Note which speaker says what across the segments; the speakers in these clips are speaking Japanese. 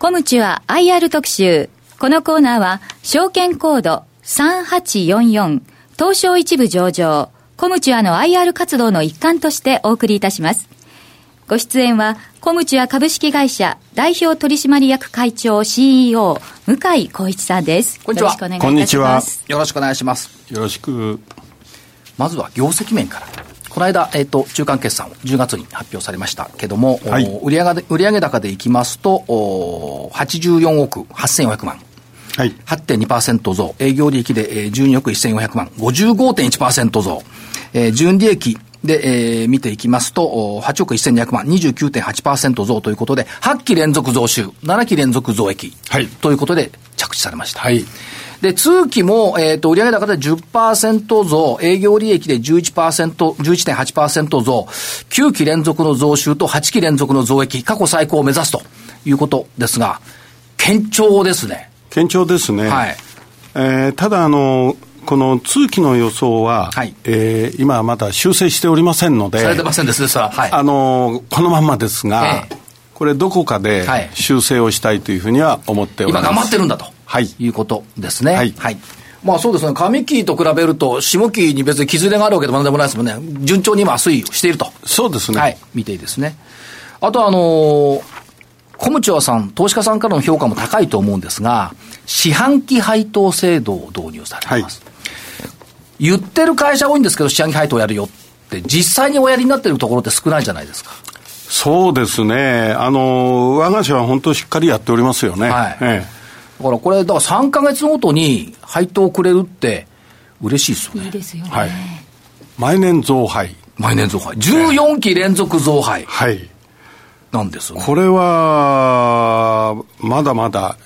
Speaker 1: コムチは IR 特集。このコーナーは、証券コード3844東証一部上場、コムチュアの IR 活動の一環としてお送りいたします。ご出演は、コムチュア株式会社代表取締役会長 CEO、向井光一さんです。
Speaker 2: こんにちは。よろしくお願いいたします。こんにちは。よろしくお願いします。
Speaker 3: よろしく。
Speaker 2: まずは業績面から。この間、えっ、ー、と、中間決算を10月に発表されましたけども、はい、売上売上高でいきますと、お84億8400万。はい。8.2%増。営業利益で、えー、12億1400万。55.1%増。えー、純利益で、えー、見ていきますと、8億1200万、29.8%増ということで、8期連続増収、7期連続増益。はい。ということで、着地されました。はい。で、通期も、えっ、ー、と、売上高で10%増、営業利益で11%、11.8%増、9期連続の増収と8期連続の増益、過去最高を目指すということですが、堅調ですね。
Speaker 3: 堅調ですね。はい。えー、ただ、あの、この通期の予想は、はい、えー、今まだ修正しておりませんので、
Speaker 2: されてませんですね、はい、
Speaker 3: あの、このまんまですが、えー、これどこかで修正をしたいというふうには思っております。
Speaker 2: 今頑張ってるんだと。はい。いうことですね。はい。はい。まあそうですね、上期と比べると、下期に別に傷れがあるわけでもなんでもないですもんね。順調に今推移していると。
Speaker 3: そうですね。
Speaker 2: はい。見ていいですね。あとあのー、コムチョアさん、投資家さんからの評価も高いと思うんですが、四半期配当制度を導入されています。はい、言ってる会社多いんですけど、四半期配当やるよって、実際におやりになってるところって少ないじゃないですか。
Speaker 3: そうですね。あの、我が社は本当しっかりやっておりますよね。はい。ええ
Speaker 2: だからこれ、だから3か月ごとに配当をくれるって、嬉しいですよね。
Speaker 1: いいですよね。はい。
Speaker 3: 毎年増配。
Speaker 2: 毎年増配。14期連続増配。
Speaker 3: はい。
Speaker 2: なんです、
Speaker 3: ね、これは、まだまだ、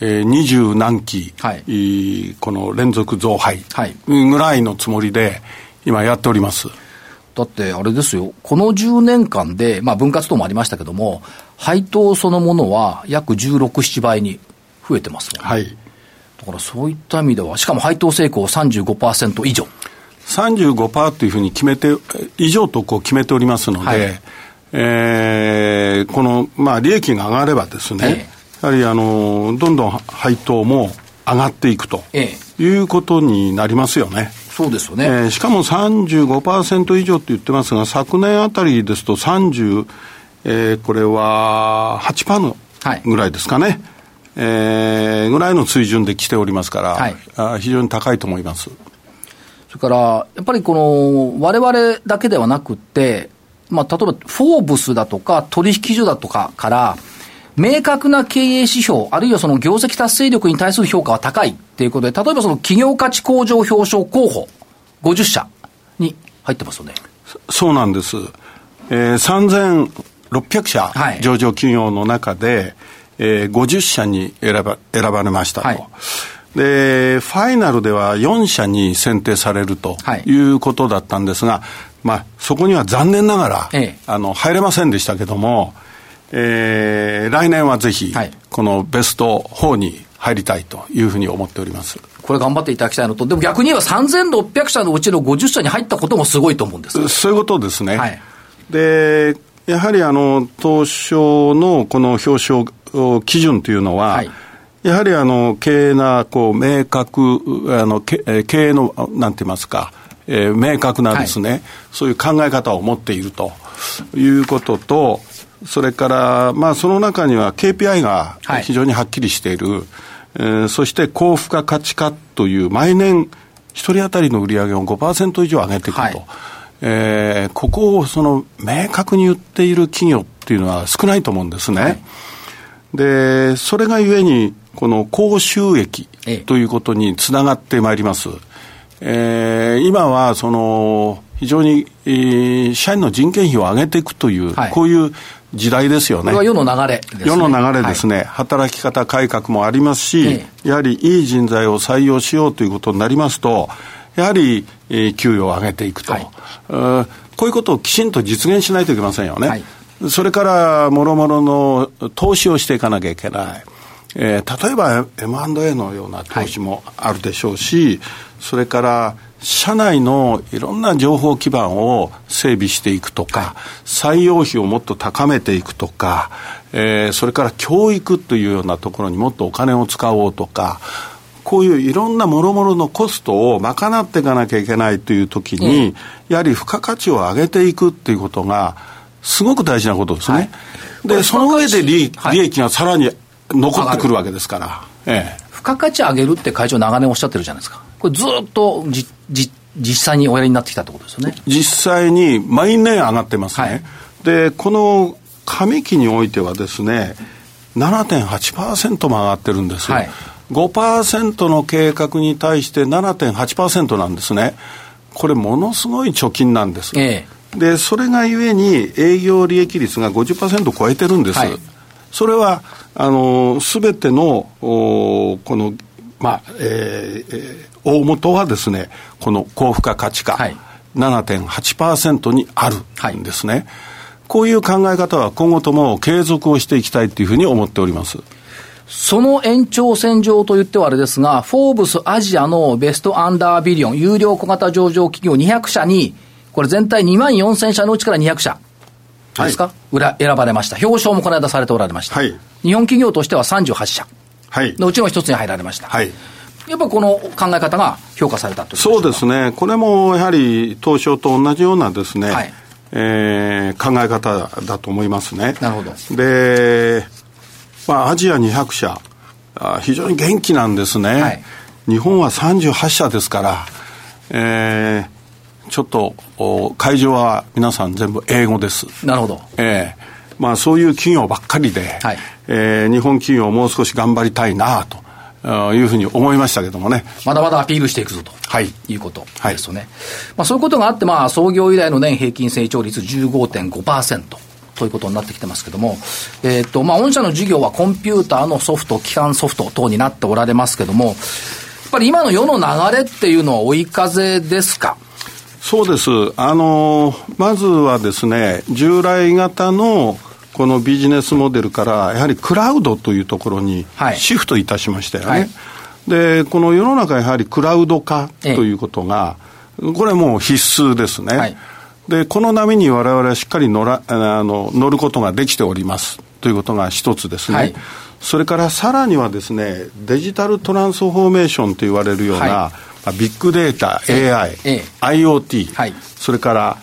Speaker 3: えー、二十何期、はい、この連続増配ぐらいのつもりで、今やっております。
Speaker 2: だってあれですよ、この10年間で、まあ分割等もありましたけども、配当そのものは約16、7倍に増えてますもんね。はい。だからそういった意味では、しかも配当成功35%以上。
Speaker 3: 35%というふうに決めて、以上とこう決めておりますので、はい、えー、この、まあ、利益が上がればですね、やはりあの、どんどん配当も上がっていくと、いうことになりますよね。
Speaker 2: そうですよね。え
Speaker 3: ー、しかも35%以上って言ってますが、昨年あたりですと30、えー、これは8%ぐらいですかね。はいえー、ぐらいの水準で来ておりますから、はい、あ非常に高いと思います。
Speaker 2: それから、やっぱりこの、われわれだけではなくて、まあ、例えば、フォーブスだとか、取引所だとかから、明確な経営指標、あるいはその業績達成力に対する評価は高いっていうことで、例えばその企業価値向上表彰候補、50社に入ってますよね。
Speaker 3: そうなんです。えー、3600社、はい、上場企業の中で、えー、50社に選ば選ばれましたと。はい。で、ファイナルでは4社に選定されるとい。うことだったんですが、はい、まあ、そこには残念ながら、ええ、あの、入れませんでしたけども、えー、来年はぜひ、このベスト4に入りたいというふうに思っております。
Speaker 2: これ頑張っていただきたいのと、でも逆に言えば3600社のうちの50社に入ったこともすごいと思うんです。
Speaker 3: そういうことですね。はい、で、やはりあの、東証のこの表彰基準というのは、はい、やはりあの経営なこう明確あの経営のなんて言いますか、えー、明確なですね、はい、そういう考え方を持っているということと、それから、まあ、その中には KPI が非常にはっきりしている、はい、えー、そして高付加価値化という毎年一人当たりの売り上げを5%以上上げていくと、はい、えー、ここをその明確に言っている企業っていうのは少ないと思うんですね。はいで、それがゆえに、この高収益ということにつながってまいります。えー、今は、その、非常に、えー、社員の人件費を上げていくという、はい、こういう時代ですよね。こ
Speaker 2: れは世の流れですね。
Speaker 3: 世の流れですね、はい、働き方改革もありますし、ええ、やはりいい人材を採用しようということになりますと、やはり、えー、給与を上げていくと、はい、こういうことをきちんと実現しないといけませんよね。はいそれから、もろもろの投資をしていかなきゃいけない。えー、例えば M&A のような投資もあるでしょうし、はい、それから社内のいろんな情報基盤を整備していくとか、はい、採用費をもっと高めていくとか、えー、それから教育というようなところにもっとお金を使おうとか、こういういろんなもろもろのコストを賄っていかなきゃいけないというときに、うん、やはり付加価値を上げていくっていうことが、すごく大事なことですね。はい、で、その上で利利益がさらに残ってくるわけですから。
Speaker 2: ええ、付加価値上げるって会長長年おっしゃってるじゃないですか。これずっとじじ実際におやりになってきたってことですよね。
Speaker 3: 実際に毎年上がってますね。はい、で、この上期においてはですね、7.8%も上がってるんです。はい、5%の計画に対して7.8%なんですね。これものすごい貯金なんです。ええ、で、それがゆえに営業利益率が50%超えてるんです。はい、それは、あの、すべての、おこの、まあ、えー、大元はですね、この高付加価値化、はい、7.8%にあるんですね。はい、こういう考え方は今後とも継続をしていきたいというふうに思っております。
Speaker 2: その延長線上と言ってはあれですが、フォーブスアジアのベストアンダービリオン、有料小型上場企業200社に、これ全体2万4000社のうちから200社ですか、はい、選ばれました。表彰もこの間されておられました。はい、日本企業としては38社のうちの一つに入られました。はい。やっぱこの考え方が評価されたと
Speaker 3: そうですね、これもやはり東証と同じようなですね、はい、えー、考え方だと思いますね。
Speaker 2: なるほど。
Speaker 3: で、まあ、アジア200社、あ非常に元気なんですね、はい、日本は38社ですから、えー、ちょっと会場は皆さん全部英語です。
Speaker 2: なるほど。
Speaker 3: えーまあ、そういう企業ばっかりで、はい、えー、日本企業もう少し頑張りたいなと。いうふうに思いましたけどもね。
Speaker 2: まだまだアピールしていくぞと、はい、いうことですよね。はい、まあ、そういうことがあって、まあ、創業以来の年平均成長率15.5%。ということになってきてますけども、えっ、ー、と、まあ、御社の事業はコンピューターのソフト、基幹ソフト等になっておられますけども、やっぱり今の世の流れっていうのは追い風ですか？
Speaker 3: そうです。あの、まずはですね、従来型のこのビジネスモデルからやはりクラウドというところにシフトいたしましたよね。はいはい、で、この世の中やはりクラウド化ということが、これはもう必須ですね。はい、で、この波に我々はしっかり乗らあの乗ることができておりますということが一つですね。それからさらにはですね、デジタルトランスフォーメーションと言われるような、ビッグデータ、AI、IoT、それから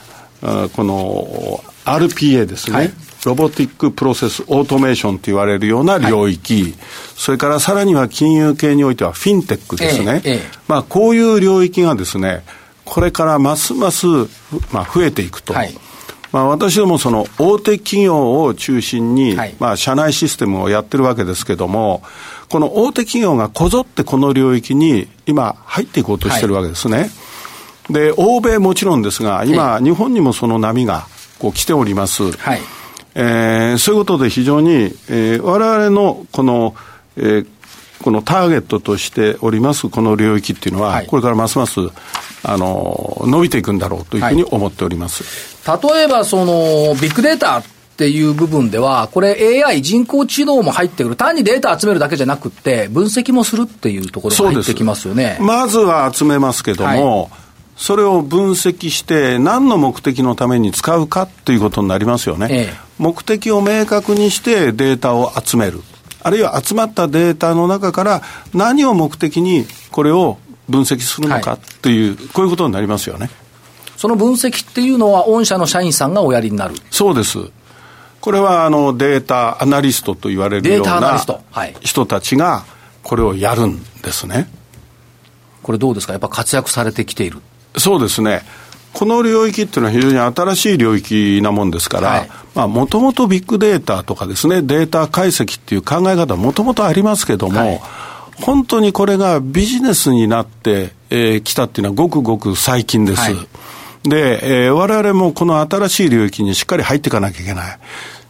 Speaker 3: この RPA ですね。ロボティックプロセスオートメーションと言われるような領域、はい、それからさらには金融系においてはフィンテックですね。ええ、まあ、こういう領域がですね、これからますます、まあ、増えていくと。はいまあ、私どもその大手企業を中心に、はい、まあ、社内システムをやってるわけですけども、この大手企業がこぞってこの領域に今入っていこうとしてるわけですね。はい、で、欧米もちろんですが、今、日本にもその波がこう来ております。はい。えー、そういうことで非常に、えー、我々のこの、えー、このターゲットとしておりますこの領域っていうのは、はい、これからますますあの伸びていくんだろうというふうに思っております、
Speaker 2: はい、例えばそのビッグデータっていう部分では、これ AI 人工知能も入ってくる。単にデータ集めるだけじゃなくて、分析もするっていうところが入ってきますよね。
Speaker 3: まずは集めますけども、はいそれを分析して、何の目的のために使うかということになりますよね。ええ、目的を明確にしてデータを集める。あるいは集まったデータの中から何を目的にこれを分析するのかっていう、はい、こういうことになりますよね。
Speaker 2: その分析っていうのは、御社の社員さんがおやりになる
Speaker 3: そうです。これはあのデータアナリストと言われるような人たちがこれをやるんですね。
Speaker 2: これどうですか？やっぱ活躍されてきている
Speaker 3: そうですね。この領域っていうのは非常に新しい領域なもんですから、まあ、もともとビッグデータとかですね、データ解析っていう考え方はもともとありますけども、はい、本当にこれがビジネスになってき、えー、たっていうのはごくごく最近です。はい、で、えー、我々もこの新しい領域にしっかり入っていかなきゃいけない。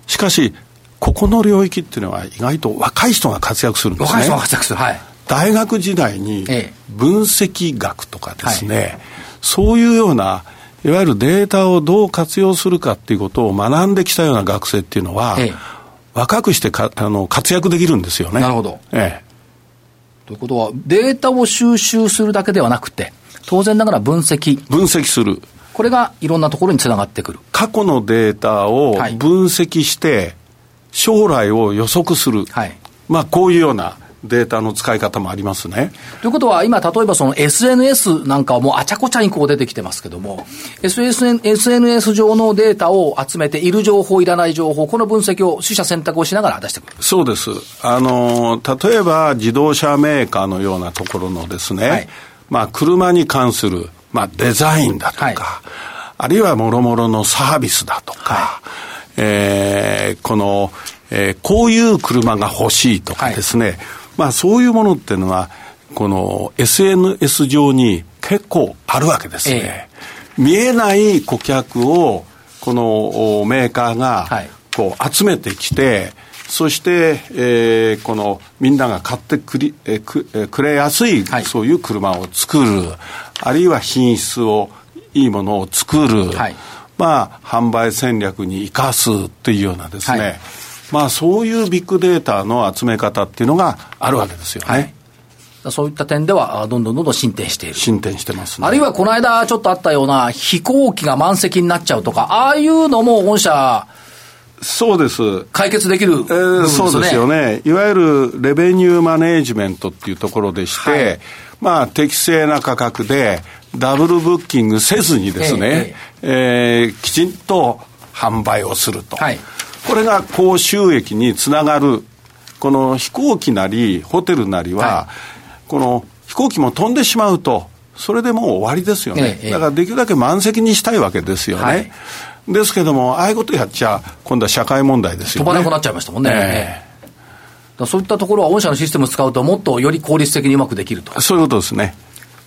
Speaker 3: しかし、ここの領域っていうのは意外と若い人が活躍するんですね。
Speaker 2: 若い人が活躍する。はい。
Speaker 3: 大学時代に分析学とかですね、はいそういうような、いわゆるデータをどう活用するかっていうことを学んできたような学生っていうのは、ええ、若くしてかあの活躍できるんですよね。
Speaker 2: なるほど。ええ。ということは、データを収集するだけではなくて、当然ながら分析。
Speaker 3: 分析する。
Speaker 2: これがいろんなところにつながってくる。
Speaker 3: 過去のデータを分析して、はい、将来を予測する。
Speaker 2: はい、
Speaker 3: まあ、こういうようなデータの使い方もありますね。
Speaker 2: ということは、今、例えばその SNS なんかはもうあちゃこちゃにこう出てきてますけども、SSN SNS 上のデータを集めて、いる情報、いらない情報、この分析を取捨選択をしながら出してくる。
Speaker 3: そうです。あの、例えば自動車メーカーのようなところのですね、はい、まあ、車に関する、まあ、デザインだとか、はい、あるいはもろもろのサービスだとか、はい、えー、この、えー、こういう車が欲しいとかですね、まあそういうものっていうのは、この SNS 上に結構あるわけですね。ええ、見えない顧客を、このメーカーが、こう集めてきて、そして、えー、このみんなが買ってくり、えー、くえー、くれやすい、はい、そういう車を作る、あるいは品質を、いいものを作る、はい、まあ、販売戦略に生かすっていうようなですね、はい。まあ、そういうビッグデータの集め方っていうのがあるわけですよね。はい。
Speaker 2: そういった点では、どんどんどんどん進展している。
Speaker 3: 進展してますね。
Speaker 2: あるいは、この間ちょっとあったような、飛行機が満席になっちゃうとか、ああいうのも御社、
Speaker 3: そうです。
Speaker 2: 解決できる、ね、えー、
Speaker 3: そうですよね。いわゆるレベニューマネージメントっていうところでして、はい、まあ、適正な価格で、ダブルブッキングせずにですね、えー、えー、きちんと販売をすると。はいこれが高収益につながる、この飛行機なり、ホテルなりは、はい、この飛行機も飛んでしまうと、それでもう終わりですよね。だからできるだけ満席にしたいわけですよね。はい、ですけども、ああいうことやっちゃ、今度は社会問題ですよ
Speaker 2: ね。飛ばなくなっちゃいましたもんね。えー、そういったところは、御社のシステムを使うと、もっとより効率的にうまくできると。
Speaker 3: そういうことですね。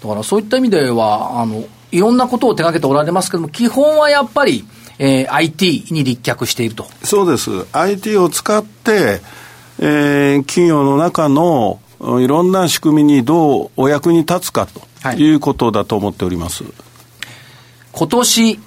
Speaker 2: だからそういった意味では、あの、いろんなことを手がけておられますけども、基本はやっぱり、えー、IT に立脚していると。
Speaker 3: そうです。IT を使って、えー、企業の中のいろんな仕組みにどうお役に立つかということだと思っております。はい、
Speaker 2: 今年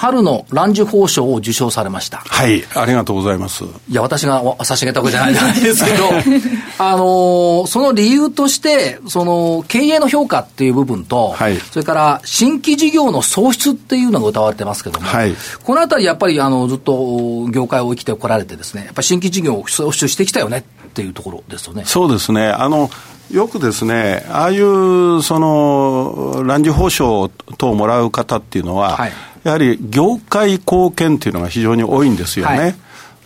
Speaker 2: 春のランジュ報賞を受賞されました。
Speaker 3: はい、ありがとうございます。
Speaker 2: いや、私が差し上げたわけじゃないんですけど、あのー、その理由として、その、経営の評価っていう部分と、はい、それから新規事業の創出っていうのが歌われてますけども、はい、このあたりやっぱり、あの、ずっと業界を生きてこられてですね、やっぱり新規事業を創出してきたよねっていうところですよね。
Speaker 3: そうですね。あの、よくですね、ああいう、その、ランジ報奨等をもらう方っていうのは、はい。やはり業界貢献っていうのが非常に多いんですよね。はい、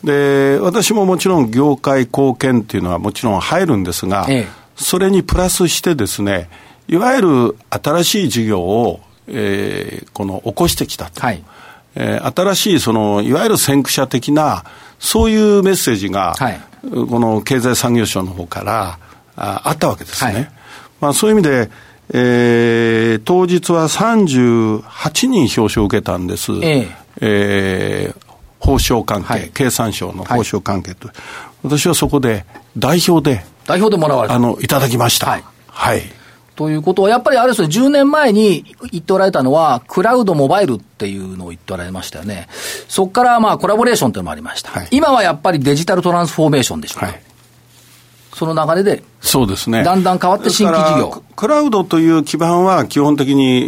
Speaker 3: で、私ももちろん業界貢献っていうのはもちろん入るんですが、ええ、それにプラスしてですね、いわゆる新しい事業を、えー、この起こしてきたと。はい。えー、新しいそのいわゆる先駆者的なそういうメッセージが、はい、この経済産業省の方からああったわけですね。はい、まあ、そういう意味でえー、当日は38人表彰を受けたんです。えええー、報奨関係、はい、経産省の報奨関係と、はい、私はそこで代表で、
Speaker 2: 代表でもらわれた
Speaker 3: あの、いただきました。はい。はい。
Speaker 2: ということは、やっぱりあれですね、10年前に言っておられたのは、クラウドモバイルっていうのを言っておられましたよね。そこからまあコラボレーションというのもありました。はい、今はやっぱりデジタルトランスフォーメーションでしょうか？はいその流れで、
Speaker 3: そうですね。
Speaker 2: だんだん変わって新規事業。
Speaker 3: クラウドという基盤は基本的に、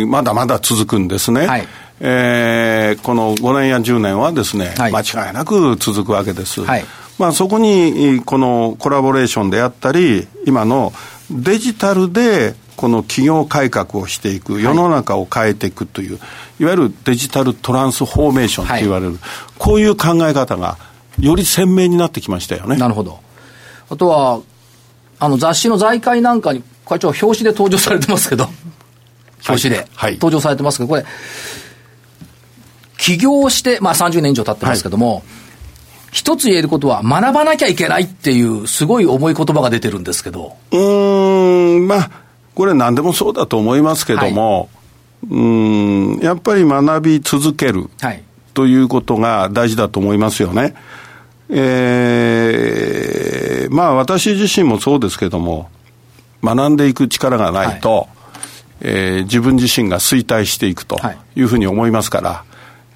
Speaker 3: えー、まだまだ続くんですね。はい。えー、この5年や10年はですね、はい、間違いなく続くわけです。はい。まあそこに、このコラボレーションであったり、今のデジタルでこの企業改革をしていく、世の中を変えていくという、い、わゆるデジタルトランスフォーメーションと言われる、はい、こういう考え方がより鮮明になってきましたよね。
Speaker 2: なるほど。あとは、あの雑誌の財界なんかに、会長、表紙で登場されてますけど、表紙で、登場されてますけど、これ、起業して、まあ30年以上経ってますけども、はい、一つ言えることは、学ばなきゃいけないっていう、すごい重い言葉が出てるんですけど。
Speaker 3: うん、まあ、これ何でもそうだと思いますけども、はい、うん、やっぱり学び続ける、はい、ということが大事だと思いますよね。えー、まあ私自身もそうですけども、学んでいく力がないと、はい、えー、自分自身が衰退していくとい。うふうに思いますから、はい、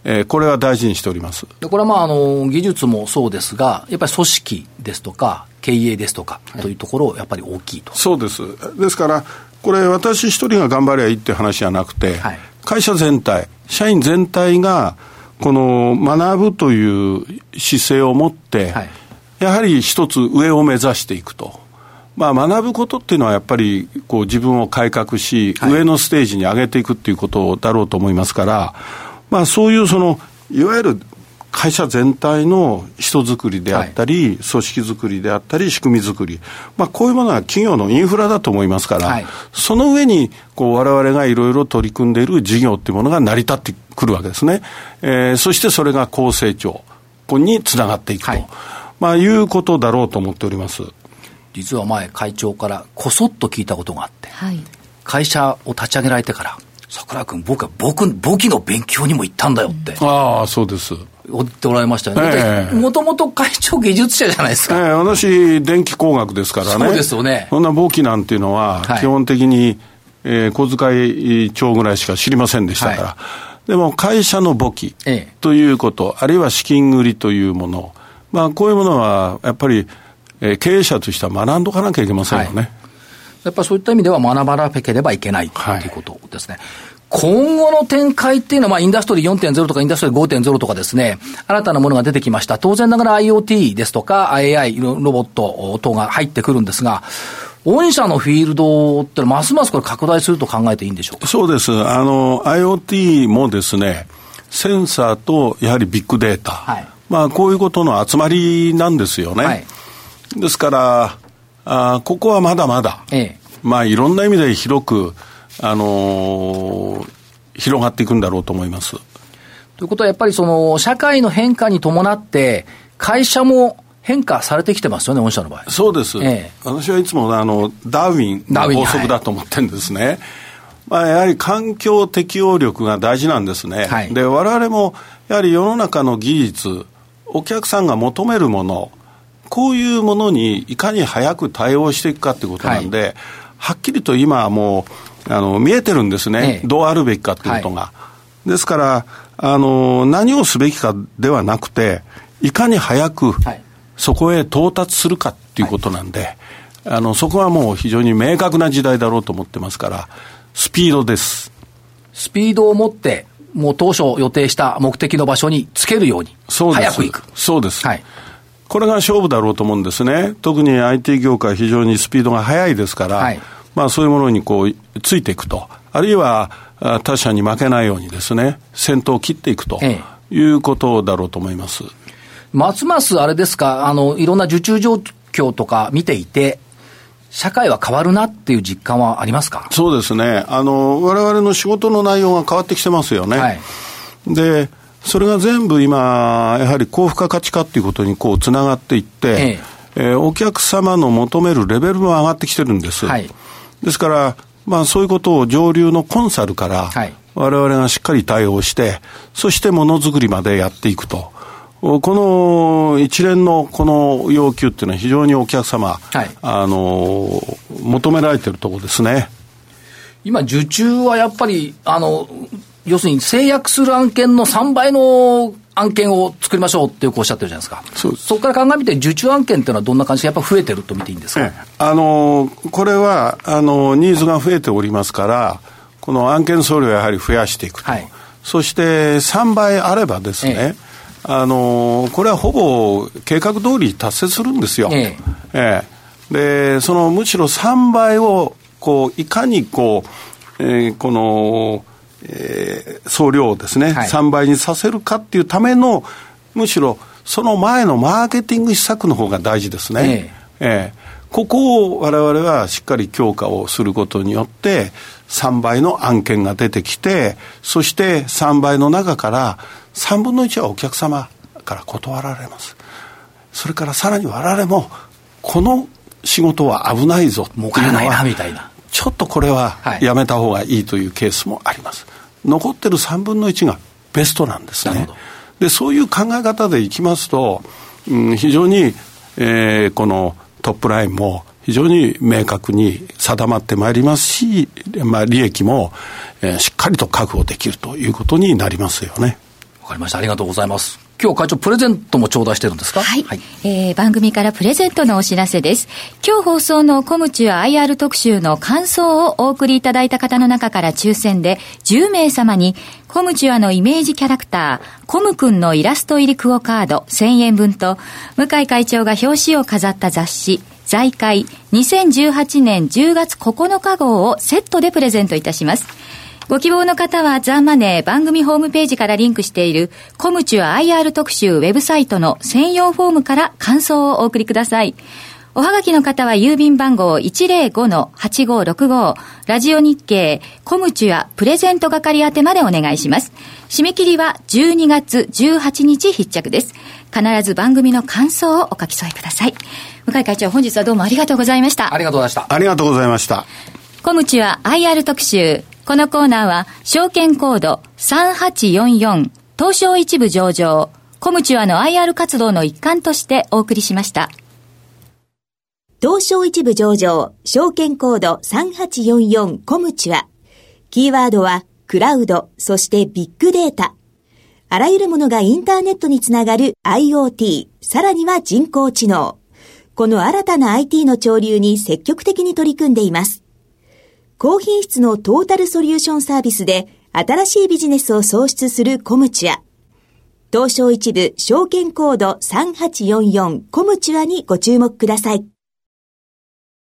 Speaker 3: えー、これは大事にしております。
Speaker 2: でこれはまああの技術もそうですが、やっぱり組織ですとか、経営ですとかというところ、やっぱり大きいと、
Speaker 3: そうです。ですから、これ、私一人が頑張りゃいいって話じゃなくて、はい、会社全体、社員全体が、この学ぶという姿勢を持って、はい、やはり一つ上を目指していくと。まあ、学ぶことっていうのはやっぱりこう自分を改革し、はい、上のステージに上げていくっていうことだろうと思いますから、まあ、そういうそのいわゆる会社全体の人づくりであったり、はい、組織づくりであったり、仕組みづくり、まあ、こういうものは企業のインフラだと思いますから、はい、その上にこう我々がいろいろ取り組んでいる事業っていうものが成り立ってくるわけですね。えー、そしてそれが高成長につながっていくと、はいまあ、いうことだろうと思っております。
Speaker 2: 実は前、会長からこそっと聞いたことがあって、はい、会社を立ち上げられてから、桜君、僕は僕、簿記の勉強にも行ったんだよって。
Speaker 3: ああ、そうです。
Speaker 2: 言っておられましたよね。もともと会長技術者じゃないですか。え
Speaker 3: え私、電気工学ですからね。
Speaker 2: そうですよね。
Speaker 3: そんな簿記なんていうのは、基本的に、はい、えー、小遣い帳ぐらいしか知りませんでしたから。はい、でも、会社の簿記ということ、ええ、あるいは資金繰りというもの、まあ、こういうものは、やっぱり、えー、経営者としては学んどかなきゃいけませんよね。はい、
Speaker 2: やっぱそういった意味では学ばなければいけないということですね。今後の展開っていうのは、まあ、インダストリー4.0とかインダストリー5.0とかですね、新たなものが出てきました。当然ながら IoT ですとか AI、ロボット等が入ってくるんですが、御社のフィールドってますますこれ拡大すると考えていいんでしょうか？
Speaker 3: そうです。あの、IoT もですね、センサーとやはりビッグデータ。はい、まあ、こういうことの集まりなんですよね。はい、ですから、あここはまだまだ、ええ、まあ、いろんな意味で広く、あのー、広がっていくんだろうと思います。
Speaker 2: ということは、やっぱりその、社会の変化に伴って、会社も変化されてきてますよね、御社の場合。
Speaker 3: そうです。ええ、私はいつもあの、ダーウィンの法則だと思ってるんですね。はい、まあ、やはり環境適応力が大事なんですね。はい、で、我々も、やはり世の中の技術、お客さんが求めるもの、こういうものにいかに早く対応していくかということなんで、はい、はっきりと今はもう、あの見えてるんですね、ええ、どうあるべきかということが。はい、ですからあの、何をすべきかではなくて、いかに早くそこへ到達するかっていうことなんで、はい、あのそこはもう非常に明確な時代だろうと思ってますから、スピードです。
Speaker 2: スピードを持って、もう当初予定した目的の場所につけるように、そうです早く行く。
Speaker 3: そうです。はいこれが勝負だろうと思うんですね。特に IT 業界非常にスピードが速いですから、はい、まあ、そういうものにこうついていくと、あるいは他社に負けないようにですね、先頭を切っていくということだろうと思います。
Speaker 2: ますますあれですか、あの、いろんな受注状況とか見ていて、社会は変わるなっていう実感はありますか？
Speaker 3: そうですね。あの、我々の仕事の内容が変わってきてますよね。はい、で、それが全部今、やはり高付加価値化っていうことにこうつながっていって、えええー、お客様の求めるレベルも上がってきてるんです。はい、ですから、まあ、そういうことを上流のコンサルから、われわれがしっかり対応して、そしてものづくりまでやっていくと。この一連のこの要求っていうのは非常にお客様、はい、あの、求められてるところですね。
Speaker 2: 今、受注はやっぱり、あの、要するに制約する案件の3倍の案件を作りましょうってよくおっしゃってるじゃないですか。そそこから考えみて、受注案件っていうのはどんな感じでやっぱ増えてると見ていいんですか、ええ、
Speaker 3: あの、これは、あの、ニーズが増えておりますから、この案件総量をやはり増やしていくと。はい、そして3倍あればですね、えあの、これはほぼ計画通り達成するんですよ。ええ。で、そのむしろ3倍を、こう、いかにこう、えー、この、えー、総量をですね、はい、3倍にさせるかっていうための、むしろその前のマーケティング施策の方が大事ですね。えー、えー、ここを我々はしっかり強化をすることによって、3倍の案件が出てきて、そして3倍の中から3分の1はお客様から断られます。それからさらに我々も、この仕事は危ないぞ
Speaker 2: 儲からないなみたいな。
Speaker 3: ちょっとこれはやめた方がいいというケースもあります。残ってる3分の1がベストなんですね。で、そういう考え方でいきますと、うん、非常に、えー、このトップラインも非常に明確に定まってまいりますし、まあ、利益も、えー、しっかりと確保できるということになりますよね。
Speaker 2: わかりました。ありがとうございます。今日会長プレゼントも頂戴してるんですか？
Speaker 1: はい。はい、えー、番組からプレゼントのお知らせです。今日放送のコムチュア IR 特集の感想をお送りいただいた方の中から抽選で10名様にコムチュアのイメージキャラクター、コムくんのイラスト入りクオカード1000円分と、向井会長が表紙を飾った雑誌、財界2018年10月9日号をセットでプレゼントいたします。ご希望の方はザ・マネー番組ホームページからリンクしているコムチュア IR 特集ウェブサイトの専用フォームから感想をお送りください。おはがきの方は郵便番号105-8565ラジオ日経コムチュアプレゼント係宛てまでお願いします。締め切りは12月18日必着です。必ず番組の感想をお書き添えください。向井会長本日はどうもありがとうございました。
Speaker 2: ありがとうございました。
Speaker 3: ありがとうございました。
Speaker 1: コムチュア IR 特集このコーナーは、証券コード3844東証一部上場、コムチュアの IR 活動の一環としてお送りしました。
Speaker 4: 東証一部上場、証券コード3844コムチュア。キーワードは、クラウド、そしてビッグデータ。あらゆるものがインターネットにつながる IoT、さらには人工知能。この新たな IT の潮流に積極的に取り組んでいます。高品質のトータルソリューションサービスで新しいビジネスを創出するコムチュア。東証一部証券コード3844コムチュアにご注目ください。